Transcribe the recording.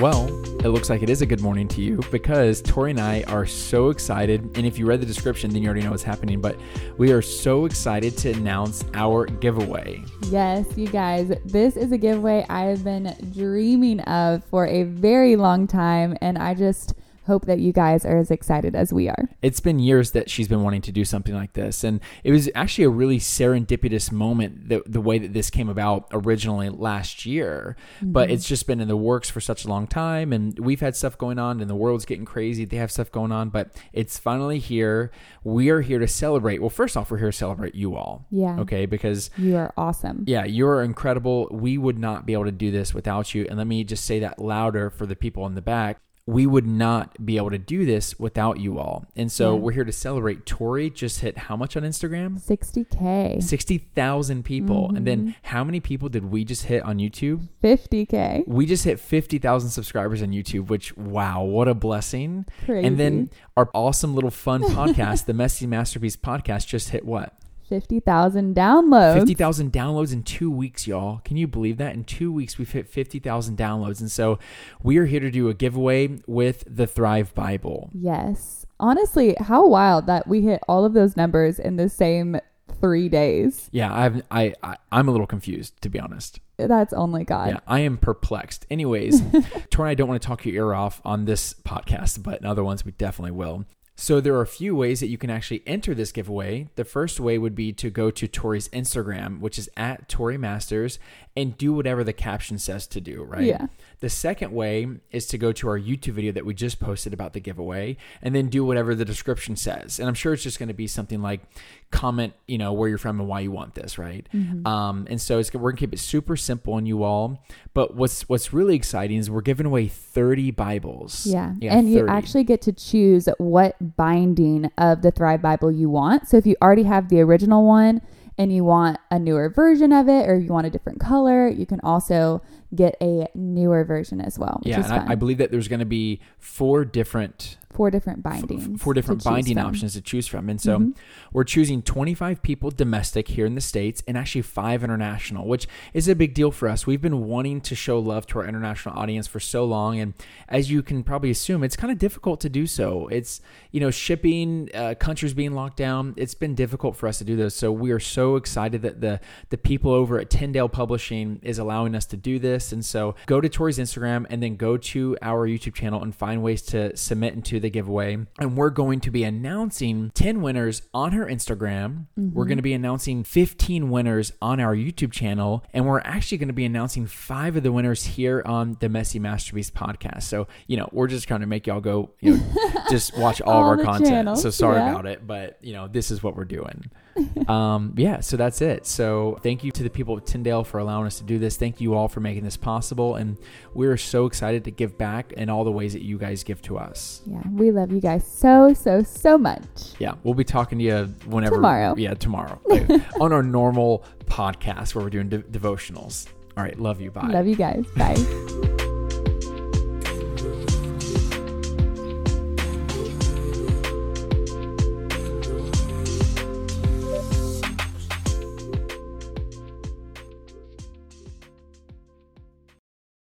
Well, it looks like it is a good morning to you because Tori and I are so excited. And if you read the description, then you already know what's happening. But we are so excited to announce our giveaway. Yes, you guys, this is a giveaway I have been dreaming of for a very long time. And I just hope that you guys are as excited as we are. It's been years that she's been wanting to do something like this. And it was actually a really serendipitous moment, the, the way that this came about originally last year. Mm-hmm. But it's just been in the works for such a long time. And we've had stuff going on, and the world's getting crazy. They have stuff going on, but it's finally here. We are here to celebrate. Well, first off, we're here to celebrate you all. Yeah. Okay. Because you are awesome. Yeah. You're incredible. We would not be able to do this without you. And let me just say that louder for the people in the back we would not be able to do this without you all. And so yeah. we're here to celebrate. Tori just hit how much on Instagram? 60K. 60,000 people. Mm-hmm. And then mm-hmm. how many people did we just hit on YouTube? 50K. We just hit 50,000 subscribers on YouTube, which, wow, what a blessing. Crazy. And then our awesome little fun podcast, the Messy Masterpiece podcast, just hit what? 50,000 downloads. 50,000 downloads in two weeks, y'all. Can you believe that? In two weeks, we've hit 50,000 downloads. And so we are here to do a giveaway with the Thrive Bible. Yes. Honestly, how wild that we hit all of those numbers in the same three days. Yeah, I've, I, I, I'm a little confused, to be honest. That's only God. Yeah, I am perplexed. Anyways, and I don't want to talk your ear off on this podcast, but in other ones we definitely will. So there are a few ways that you can actually enter this giveaway. The first way would be to go to Tori's Instagram, which is at Tori Masters, and do whatever the caption says to do, right? Yeah. The second way is to go to our YouTube video that we just posted about the giveaway and then do whatever the description says. And I'm sure it's just going to be something like comment, you know, where you're from and why you want this, right? Mm-hmm. Um, and so it's, we're going to keep it super simple on you all. But what's what's really exciting is we're giving away 30 Bibles. Yeah. yeah and 30. you actually get to choose what binding of the Thrive Bible you want. So if you already have the original one, and you want a newer version of it or you want a different color, you can also get a newer version as well. yeah, I, I, believe that there's going to be four different four different bindings. F- four different binding options to choose from. And so mm-hmm. we're choosing 25 people domestic here in the States and actually five international, which is a big deal for us. We've been wanting to show love to our international audience for so long. And as you can probably assume, it's kind of difficult to do so. It's, you know, shipping, uh, countries being locked down. It's been difficult for us to do this. So we are so excited that the, the people over at Tyndale Publishing is allowing us to do this. And so go to Tori's Instagram and then go to our YouTube channel and find ways to submit into the giveaway. And we're going to be announcing 10 winners on her Instagram. Mm-hmm. We're going to be announcing 15 winners on our YouTube channel. And we're actually going to be announcing five of the winners here on the Messy Masterpiece podcast. So, you know, we're just trying to make y'all go, you know, just watch all, all of our content. Channels, so sorry yeah. about it, but, you know, this is what we're doing. um, yeah, so that's it. So thank you to the people of Tyndale for allowing us to do this. Thank you all for making this possible. And we're so excited to give back in all the ways that you guys give to us. Yeah, we love you guys so, so, so much. Yeah, we'll be talking to you whenever. Tomorrow. Yeah, tomorrow. on our normal podcast where we're doing de- devotionals. All right, love you. Bye. Love you guys. Bye.